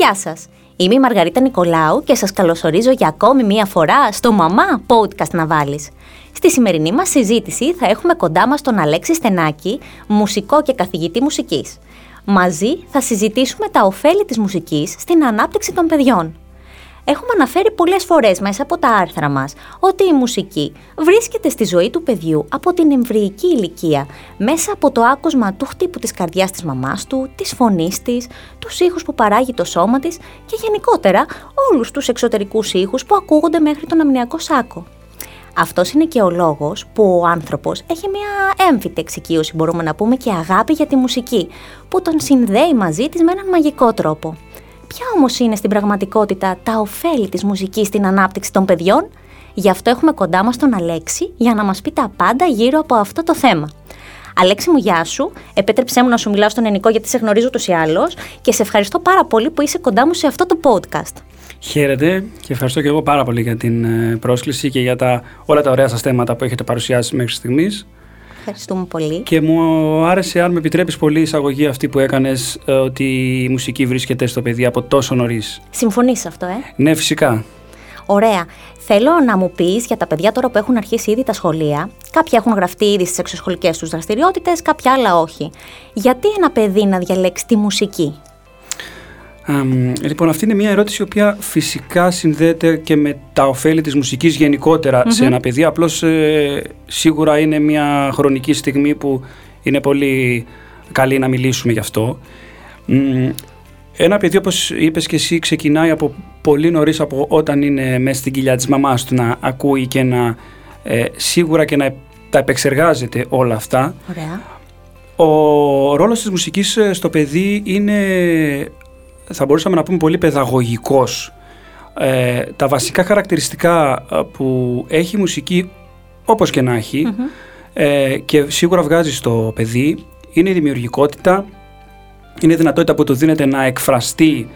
Γεια σας! Είμαι η Μαργαρίτα Νικολάου και σας καλωσορίζω για ακόμη μία φορά στο «Μαμά Podcast να βάλεις». Στη σημερινή μας συζήτηση θα έχουμε κοντά μας τον Αλέξη Στενάκη, μουσικό και καθηγητή μουσικής. Μαζί θα συζητήσουμε τα ωφέλη της μουσικής στην ανάπτυξη των παιδιών. Έχουμε αναφέρει πολλές φορές μέσα από τα άρθρα μας ότι η μουσική βρίσκεται στη ζωή του παιδιού από την εμβρυϊκή ηλικία, μέσα από το άκουσμα του χτύπου της καρδιάς της μαμάς του, της φωνής της, τους ήχους που παράγει το σώμα της και γενικότερα όλους τους εξωτερικούς ήχους που ακούγονται μέχρι τον αμνιακό σάκο. Αυτός είναι και ο λόγος που ο άνθρωπος έχει μια έμφυτη εξοικείωση, μπορούμε να πούμε, και αγάπη για τη μουσική, που τον συνδέει μαζί της με έναν μαγικό τρόπο. Ποια όμως είναι στην πραγματικότητα τα ωφέλη της μουσικής στην ανάπτυξη των παιδιών, γι' αυτό έχουμε κοντά μας τον Αλέξη για να μας πει τα πάντα γύρω από αυτό το θέμα. Αλέξη μου, γεια σου. Επέτρεψέ μου να σου μιλάω στον ελληνικό γιατί σε γνωρίζω του ή άλλως και σε ευχαριστώ πάρα πολύ που είσαι κοντά μου σε αυτό το podcast. Χαίρετε και ευχαριστώ και εγώ πάρα πολύ για την ε, πρόσκληση και για τα, όλα τα ωραία σας θέματα που έχετε παρουσιάσει μέχρι στιγμής. Ευχαριστούμε πολύ. Και μου άρεσε, αν με επιτρέπεις πολύ, η εισαγωγή αυτή που έκανες ε, ότι η μουσική βρίσκεται στο παιδί από τόσο νωρίς. Συμφωνείς αυτό, ε; Ναι, φυσικά. Ωραία. Θέλω να μου πεις για τα παιδιά τώρα που έχουν αρχίσει ήδη τα σχολεία. Κάποια έχουν γραφτεί ήδη στις εξωσχολικές τους δραστηριότητες, κάποια άλλα όχι. Γιατί ένα παιδί να διαλέξει τη μουσική, λοιπόν, αυτή είναι μια ερώτηση η οποία φυσικά συνδέεται και με τα ωφέλη της μουσικής σε ένα παιδί. Απλώς ε, σίγουρα είναι μια χρονική στιγμή που είναι πολύ καλή να μιλήσουμε γι' αυτό. Ένα παιδί όπως είπες και εσύ ξεκινάει από πολύ νωρίς από όταν είναι μέσα στην κοιλιά της μαμάς του να ακούει και να ε, σίγουρα και να τα επεξεργάζεται όλα αυτά. Ωραία. Ο ρόλος της μουσικής ε, στο παιδί είναι θα μπορούσαμε να πούμε πολύ παιδαγωγικός. Ε, τα βασικά χαρακτηριστικά ε, που έχει η μουσική όπως και να εχει ε, και σίγουρα βγάζει στο παιδί είναι η δημιουργικότητα, είναι η δυνατότητα που του δίνεται να εκφραστεί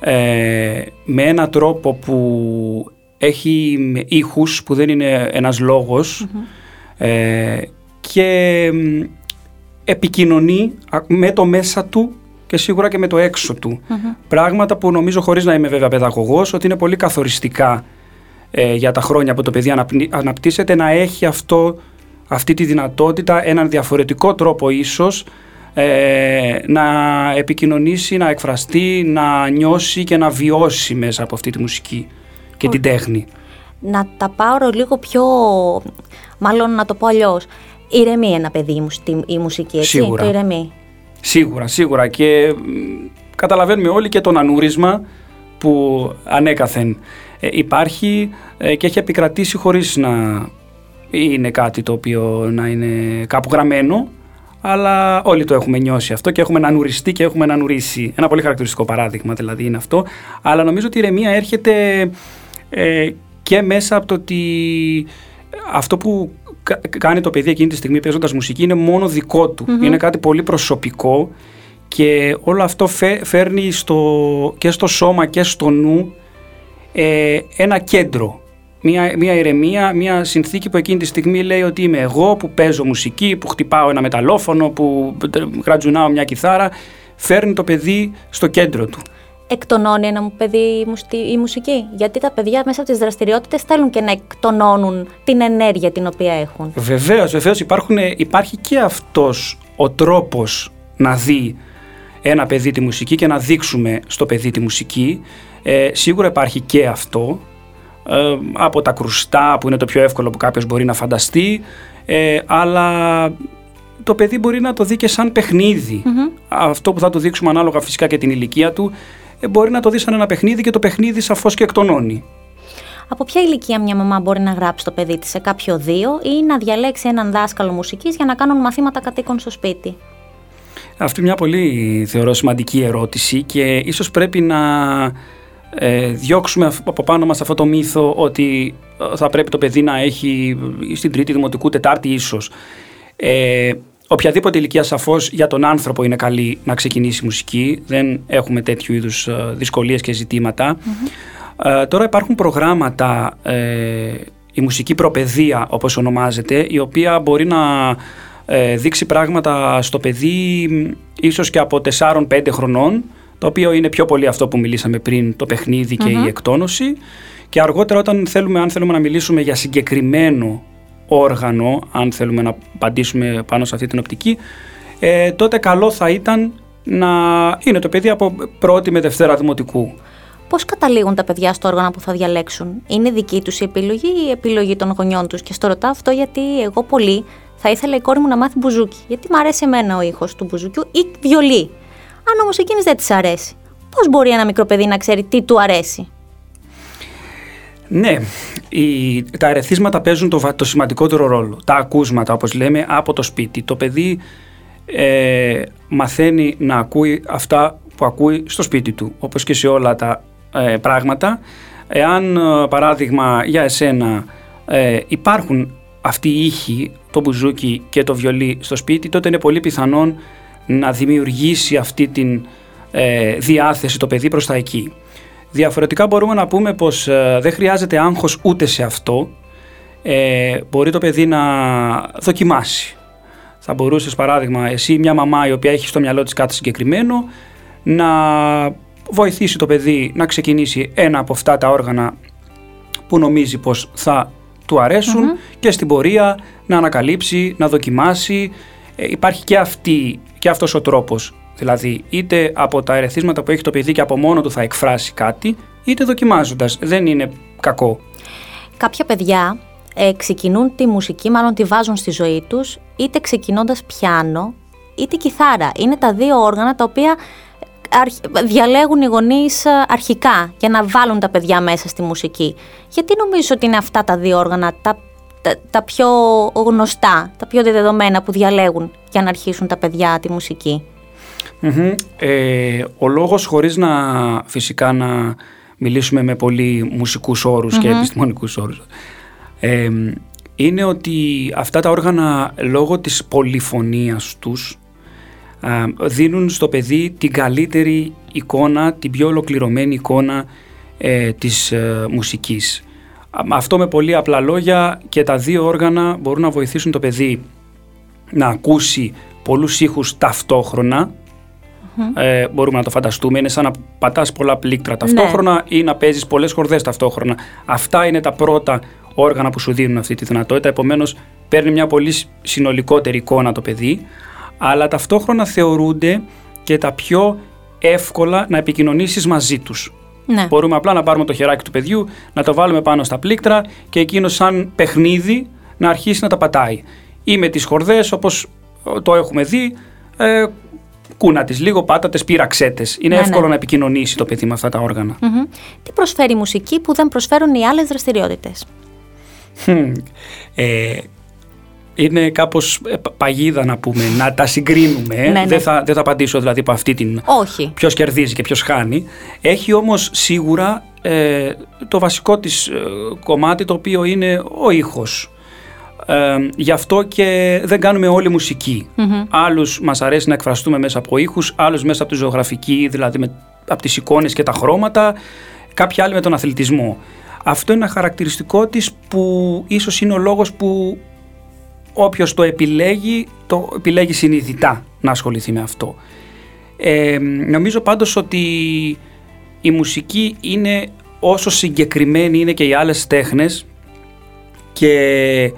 ε, με έναν τρόπο που έχει ήχους που δεν είναι ένας και επικοινωνεί με το μέσα του και σίγουρα και με το έξω του. Πράγματα που νομίζω, χωρίς να είμαι βέβαια παιδαγωγός, ότι είναι πολύ καθοριστικά ε, για τα χρόνια που το παιδί αναπτύσσεται να έχει αυτό, αυτή τη δυνατότητα, έναν διαφορετικό τρόπο ίσως ε, να επικοινωνήσει, να εκφραστεί, να νιώσει και να βιώσει μέσα από αυτή τη μουσική και την τέχνη. Να τα πάρω λίγο πιο, μάλλον να το πω αλλιώς. Ηρεμεί ένα παιδί η μουσική, έτσι, Σίγουρα. το ηρεμεί. Σίγουρα, σίγουρα και καταλαβαίνουμε όλοι και τον ανούρισμα που ανέκαθεν ε, υπάρχει ε, και έχει επικρατήσει χωρίς να είναι κάτι το οποίο να είναι κάπου γραμμένο αλλά όλοι το έχουμε νιώσει αυτό και έχουμε ανουριστεί και έχουμε ανουρίσει. Ένα πολύ χαρακτηριστικό παράδειγμα δηλαδή είναι αυτό. Αλλά νομίζω ότι η ηρεμία έρχεται ε, και μέσα από το ότι αυτό που κάνει το παιδί εκείνη τη στιγμή παίζοντας μουσική είναι μόνο δικό του. Είναι κάτι πολύ προσωπικό και όλο αυτό φέρνει στο, και στο σώμα και στο νου ε, ένα κέντρο. Μια, μια ηρεμία, μια συνθήκη που εκείνη τη στιγμή λέει ότι είμαι εγώ που παίζω μουσική, που χτυπάω ένα μεταλλόφωνο, που γρατζουνάω μια κιθάρα. Φέρνει το παιδί στο κέντρο του εκτονώνει ένα παιδί η μουσική; Γιατί τα παιδιά μέσα από τις δραστηριότητες θέλουν και να εκτονώνουν την ενέργεια την οποία έχουν. Βεβαίως, βεβαίως υπάρχει και αυτός ο τρόπος να δει ένα παιδί τη μουσική και να δείξουμε στο παιδί τη μουσική. Ε, σίγουρα υπάρχει και αυτό ε, από τα κρουστά που είναι το πιο εύκολο που κάποιος μπορεί να φανταστεί ε, αλλά το παιδί μπορεί να το δει και σαν παιχνιδι Αυτό που θα του δείξουμε ανάλογα φυσικά και την ηλικία του ε, μπορεί να το δεις σαν ένα παιχνίδι και το παιχνίδι σαφώς και εκτονώνει. Από ποια ηλικία μια μαμά μπορεί να γράψει το παιδί της σε κάποιο δύο ή να διαλέξει έναν δάσκαλο μουσικής για να κάνουν μαθήματα κατοίκων στο σπίτι; Αυτή μια πολύ θεωρώ σημαντική ερώτηση και ίσως πρέπει να ε, διώξουμε από πάνω μας αυτό το μύθο ότι ε, θα πρέπει το παιδί να έχει στην τρίτη δημοτικού, τετάρτη ίσως. Ε, Οποιαδήποτε ηλικία σαφώς για τον άνθρωπο είναι καλή να ξεκινήσει μουσική. Δεν έχουμε τέτοιου είδους ε, δυσκολίες και ζητηματα ε, τώρα υπάρχουν προγράμματα, ε, η μουσική προπαιδεία όπως ονομάζεται, η οποία μπορεί να δείξει πράγματα στο παιδί ίσως και από 4-5 χρονών, το οποίο είναι πιο πολύ αυτό που μιλήσαμε πριν, το παιχνίδι και η εκτόνωση. Και αργότερα όταν θέλουμε, αν θέλουμε να μιλήσουμε για συγκεκριμένο όργανο, αν θέλουμε να απαντήσουμε πάνω σε αυτή την οπτική, ε, τότε καλό θα ήταν να είναι το παιδί από πρώτη με δευτέρα δημοτικού. Πώς καταλήγουν τα παιδιά στο όργανο που θα διαλέξουν, Είναι δική τους η επιλογή ή η επιλογή των γονιών τους; Και στο ρωτάω αυτό γιατί εγώ πολύ θα ήθελα η κόρη μου να μάθει μπουζούκι. Γιατί μου αρέσει εμένα ο ήχος του μπουζούκιου ή βιολί. Αν όμως εκείνης δεν της αρέσει, πώς μπορεί ένα μικρό παιδί να ξέρει τι του αρέσει; Ναι, οι, τα ερεθίσματα παίζουν το, το σημαντικότερο ρόλο. Τα ακούσματα, όπως λέμε, από το σπίτι. Το παιδί ε, μαθαίνει να ακούει αυτά που ακούει στο σπίτι του, όπως και σε όλα τα ε, πράγματα. Εάν, ε, παράδειγμα, για εσένα ε, υπάρχουν αυτοί οι ήχοι, το μπουζούκι και το βιολί στο σπίτι, τότε είναι πολύ πιθανόν να δημιουργήσει αυτή τη διάθεση το παιδί προς τα εκεί. Διαφορετικά μπορούμε να πούμε πως δεν χρειάζεται άγχος ούτε σε αυτό. μπορεί το παιδί να δοκιμάσει. Θα μπορούσες παράδειγμα εσύ μια μαμά η οποία έχει στο μυαλό της κάτι συγκεκριμένο να βοηθήσει το παιδί να ξεκινήσει ένα από αυτά τα όργανα που νομίζει πως θα του αρεσουν και στην πορεία να ανακαλύψει, να δοκιμάσει. Ε, υπάρχει και, αυτή, και αυτός ο τρόπος. Δηλαδή είτε από τα ερεθίσματα που έχει το παιδί και από μόνο του θα εκφράσει κάτι, είτε δοκιμάζοντας. Δεν είναι κακό. Κάποια παιδιά ε, ξεκινούν τη μουσική, μάλλον τη βάζουν στη ζωή τους, είτε ξεκινώντας πιάνο, είτε κιθάρα. Είναι τα δύο όργανα τα οποία διαλέγουν οι γονείς ε, αρχικά για να βάλουν τα παιδιά μέσα στη μουσική. Γιατί νομίζω ότι είναι αυτά τα δύο όργανα τα, τα, πιο γνωστά, τα πιο δεδομένα που διαλέγουν για να αρχίσουν τα παιδιά τη μουσικη Ε, ο λόγος χωρίς να φυσικά να μιλήσουμε με πολύ μουσικούς και επιστημονικούς όρους ε, είναι ότι αυτά τα όργανα λόγω της πολυφωνίας τους δίνουν στο παιδί την καλύτερη εικόνα, την πιο ολοκληρωμένη εικόνα ε, της ε, μουσικής. Αυτό με πολύ απλά λόγια και τα δύο όργανα μπορούν να βοηθήσουν το παιδί να ακούσει πολλούς ήχους ε, μπορούμε να το φανταστούμε. Είναι σαν να πατάς πολλά πλήκτρα ταυτόχρονα ναι. ή να παίζεις πολλές χορδές ταυτόχρονα. Αυτά είναι τα πρώτα όργανα που σου δίνουν αυτή τη δυνατότητα. Επομένως παίρνει μια πολύ συνολικότερη εικόνα το παιδί αλλά ταυτόχρονα θεωρούνται και τα πιο εύκολα να επικοινωνήσεις μαζί τους. Ναι. Μπορούμε απλά να πάρουμε το χεράκι του παιδιού, να το βάλουμε πάνω στα πλήκτρα και εκείνο σαν παιχνίδι να αρχίσει να τα πατάει. Ή με τις χορδές όπως το έχουμε δει, ε, κούνα τις λίγο, πάτατες, πειραξέτες. Είναι ναι, εύκολο ναι. να επικοινωνήσει το παιδί με αυτά τα οργανα Τι προσφέρει η μουσική που δεν προσφέρουν οι άλλες δραστηριότητες; Ε, είναι κάπως ε, παγίδα να πούμε, να τα συγκρίνουμε. Ναι, ναι. Δεν, θα, δεν θα απαντήσω δηλαδή από αυτή την. Όχι. Ποιος κερδίζει και ποιος χάνει. Έχει όμως σίγουρα ε, το βασικό της ε, κομμάτι το οποίο είναι ο ήχος. Ε, γι' αυτό και δεν κάνουμε όλη μουσική. Mm-hmm. Άλλους μας αρέσει να εκφραστούμε μέσα από ήχους, άλλους μέσα από τη ζωγραφική, δηλαδή με, από τις εικόνες και τα χρώματα, κάποιοι άλλοι με τον αθλητισμό. Αυτό είναι ένα χαρακτηριστικό της που ίσως είναι ο λόγος που όποιος το επιλέγει, το επιλέγει συνειδητά να ασχοληθεί με αυτό. Ε, νομίζω πάντως ότι η μουσική είναι όσο συγκεκριμένη είναι και οι άλλες τέχνες και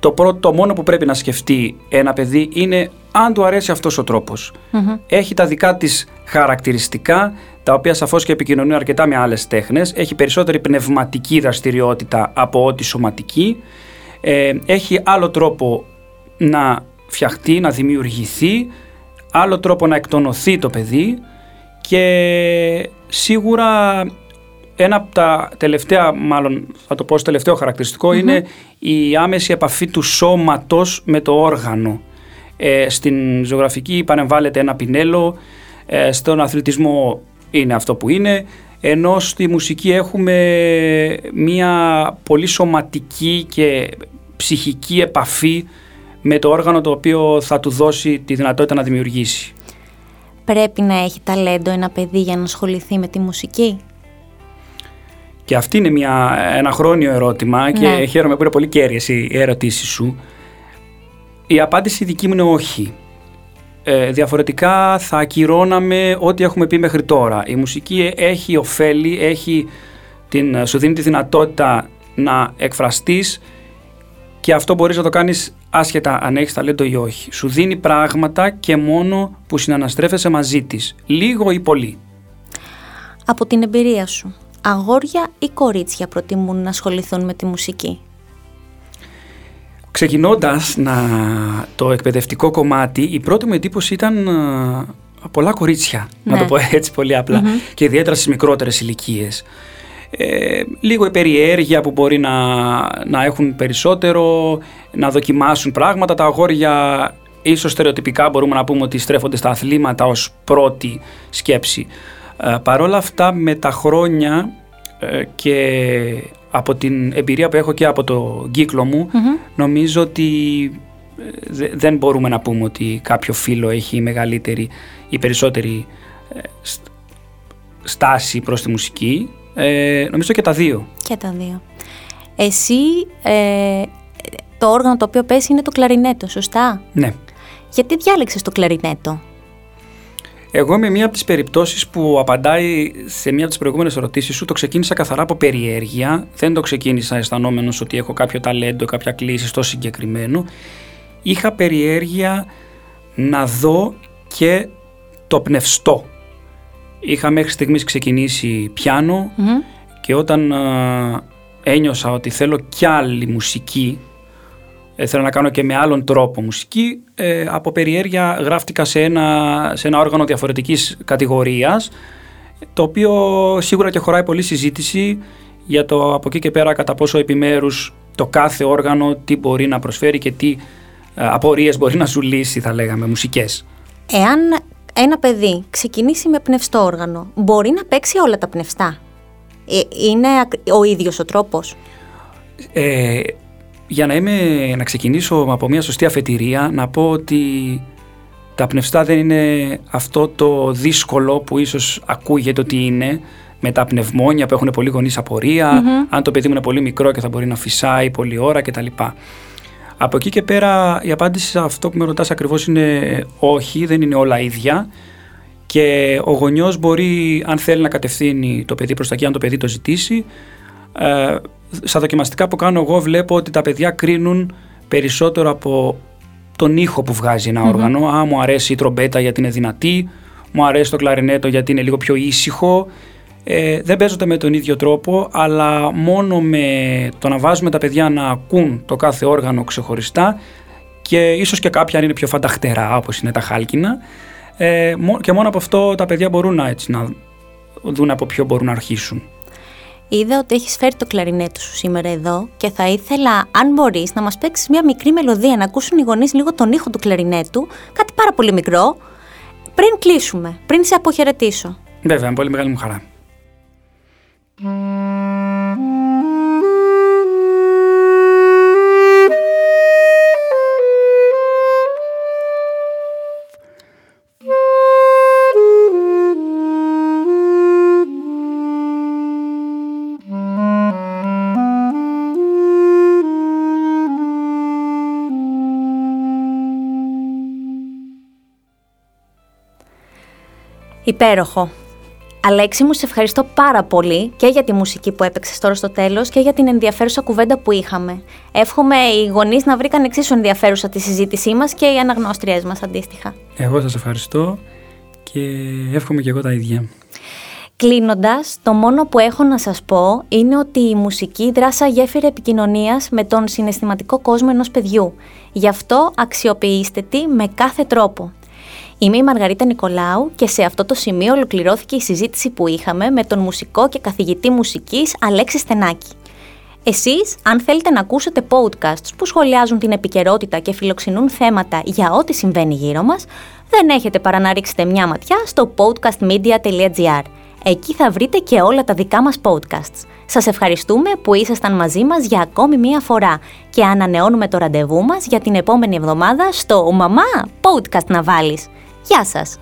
το, πρώτο, το μόνο που πρέπει να σκεφτεί ένα παιδί είναι αν του αρέσει αυτός ο τροπος Έχει τα δικά της χαρακτηριστικά, τα οποία σαφώς και επικοινωνούν αρκετά με άλλες τέχνες. Έχει περισσότερη πνευματική δραστηριότητα από ό,τι σωματική ε, έχει άλλο τρόπο να φτιαχτεί, να δημιουργηθεί, άλλο τρόπο να εκτονωθεί το παιδί και σίγουρα ένα από τα τελευταία, μάλλον θα το πω στο τελευταίο είναι η άμεση επαφή του σώματος με το όργανο. Ε, στην ζωγραφική πανεμβάλλεται ένα πινέλο, ε, στον αθλητισμό είναι αυτό που είναι, ενώ στη μουσική έχουμε μία πολύ σωματική και ψυχική επαφή με το όργανο το οποίο θα του δώσει τη δυνατότητα να δημιουργήσει. Πρέπει να έχει ταλέντο ένα παιδί για να ασχοληθεί με τη μουσική; Και αυτή είναι μια, ένα χρόνιο ερώτημα και ναι. χαίρομαι που είναι πολύ κέρυες οι ερωτήσεις σου. Η απάντηση δική μου είναι όχι. ε, διαφορετικά θα ακυρώναμε ό,τι έχουμε πει μέχρι τώρα. Η μουσική έχει ωφέλη, έχει την, σου δίνει τη δυνατότητα να εκφραστείς και αυτό μπορείς να το κάνεις άσχετα αν έχεις ταλέντο ή όχι. Σου δίνει πράγματα και μόνο που συναναστρέφεσαι μαζί της, λίγο ή πολύ. Από την εμπειρία σου, αγόρια ή κορίτσια προτιμούν να ασχοληθούν με τη μουσική; Ξεκινώντας να, το εκπαιδευτικό κομμάτι, η πρώτη μου εντύπωση ήταν πολλά κορίτσια, να το Ναι. πω έτσι πολύ απλά, και ιδιαίτερα στις μικρότερες ηλικίες. Ε, λίγο η περιέργεια που μπορεί να, να έχουν περισσότερο, να δοκιμάσουν πράγματα. Τα αγόρια ίσως στερεοτυπικά μπορούμε να πούμε ότι στρέφονται στα αθλήματα ως πρώτη σκέψη. Ε, παρόλα αυτά με τα χρόνια ε, και από την εμπειρία που έχω και από το κύκλο μου νομίζω ότι ε, δε- δεν μπορούμε να πούμε ότι κάποιο φίλο έχει μεγαλύτερη ή περισσότερη ε, στ- στάση προς τη μουσική. Ε, νομίζω και τα δύο. Και τα δύο. Εσύ, ε, το όργανο το οποίο παίζει είναι το κλαρινέτο, σωστά; Ναι. Γιατί διάλεξες το κλαρινέτο; Εγώ είμαι μία από τις περιπτώσεις που απαντάει σε μία από τις προηγούμενες ερωτήσεις σου. Το ξεκίνησα καθαρά από περιέργεια. Δεν το ξεκίνησα αισθανόμενος ότι έχω κάποιο ταλέντο, κάποια κλίση στο συγκεκριμένο. Είχα περιέργεια να δω και το πνευστό. Είχα μέχρι στιγμής ξεκινήσει πιάνο Μμμ. και όταν α, ένιωσα ότι θέλω κι άλλη μουσική, ε, θέλω να κάνω και με άλλον τρόπο μουσική, ε, από περιέργεια γράφτηκα σε ένα, σε ένα όργανο διαφορετικής κατηγορίας, το οποίο σίγουρα και χωράει πολύ συζήτηση για το από εκεί και πέρα κατά πόσο επιμέρους το κάθε όργανο τι μπορεί να προσφέρει και τι ε, απορίες μπορεί να σου λύσει θα λέγαμε μουσικές. Εάν ένα παιδί ξεκινήσει με πνευστό όργανο, μπορεί να παίξει όλα τα πνευστά; Ε, είναι ακ- ο ίδιος ο τρόπος; Ε, για να, είμαι, να ξεκινήσω από μια σωστή αφετηρία, να πω ότι τα πνευστά δεν είναι αυτό το δύσκολο που ίσως ακούγεται ότι είναι με τα πνευμόνια που έχουν πολύ γονείς απορία, αν το παιδί μου είναι πολύ μικρό και θα μπορεί να φυσάει πολλή ώρα κτλ. Από εκεί και πέρα η απάντηση σε αυτό που με ρωτάς ακριβώς είναι όχι, δεν είναι όλα ίδια και ο γονιός μπορεί αν θέλει να κατευθύνει το παιδί προς τα εκεί, αν το παιδί το ζητήσει ε, στα δοκιμαστικά που κάνω εγώ βλέπω ότι τα παιδιά κρίνουν περισσότερο από τον ήχο που βγάζει ένα όργανο. Α, μου αρέσει η τρομπέτα γιατί είναι δυνατή, μου αρέσει το κλαρινέτο γιατί είναι λίγο πιο ήσυχο. Ε, δεν παίζονται με τον ίδιο τρόπο, αλλά μόνο με το να βάζουμε τα παιδιά να ακούν το κάθε όργανο ξεχωριστά και ίσως και κάποια αν είναι πιο φανταχτερά όπως είναι τα χάλκινα ε, μο- και μόνο από αυτό τα παιδιά μπορούν να, έτσι, να δουν από ποιο μπορούν να αρχίσουν. Είδα ότι έχεις φέρει το κλαρινέτο σου σήμερα εδώ και θα ήθελα, αν μπορείς, να μας παίξεις μια μικρή μελωδία, να ακούσουν οι γονείς λίγο τον ήχο του κλαρινέτου, κάτι πάρα πολύ μικρό, πριν κλείσουμε, πριν σε αποχαιρετήσω. Βέβαια, με πολύ μεγάλη μου χαρά. Υπέροχο. Αλέξη μου, σε ευχαριστώ πάρα πολύ και για τη μουσική που έπαιξες τώρα στο τέλος και για την ενδιαφέρουσα κουβέντα που είχαμε. Εύχομαι οι γονείς να βρήκαν εξίσου ενδιαφέρουσα τη συζήτησή μας και οι αναγνώστριές μας αντίστοιχα. Εγώ σας ευχαριστώ και εύχομαι και εγώ τα ίδια. Κλείνοντας, το μόνο που έχω να σας πω είναι ότι η μουσική δράσα γέφυρα επικοινωνίας με τον συναισθηματικό κόσμο ενός παιδιού. Γι' αυτό αξιοποιήστε τη με κάθε τρόπο. Είμαι η Μαργαρίτα Νικολάου και σε αυτό το σημείο ολοκληρώθηκε η συζήτηση που είχαμε με τον μουσικό και καθηγητή μουσικής Αλέξη Στενάκη. Εσείς, αν θέλετε να ακούσετε podcasts που σχολιάζουν την επικαιρότητα και φιλοξενούν θέματα για ό,τι συμβαίνει γύρω μας, δεν έχετε παρά να ρίξετε μια ματιά στο podcastmedia.gr. Εκεί θα βρείτε και όλα τα δικά μας podcasts. Σας ευχαριστούμε που ήσασταν μαζί μας για ακόμη μία φορά και ανανεώνουμε το ραντεβού μας για την επόμενη εβδομάδα στο «Μαμά, podcast να βάλεις». Γεια σας!